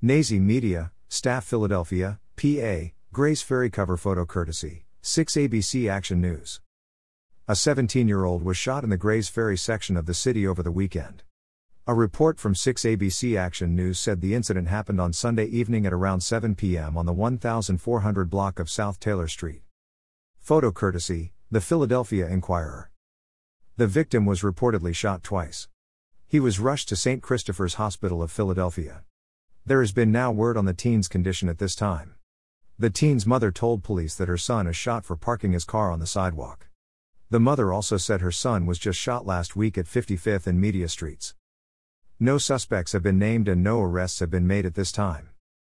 Nazy Media, Staff Philadelphia, PA, Grays Ferry cover photo courtesy, 6 ABC Action News. A 17 year old was shot in the Grays Ferry section of the city over the weekend. A report from 6 ABC Action News said the incident happened on Sunday evening at around 7 p.m. on the 1400 block of South Taylor Street. Photo courtesy, the Philadelphia Inquirer. The victim was reportedly shot twice. He was rushed to St. Christopher's Hospital of Philadelphia. There has been now word on the teen's condition at this time. The teen's mother told police that her son is shot for parking his car on the sidewalk. The mother also said her son was just shot last week at 55th and Media Streets. No suspects have been named and no arrests have been made at this time.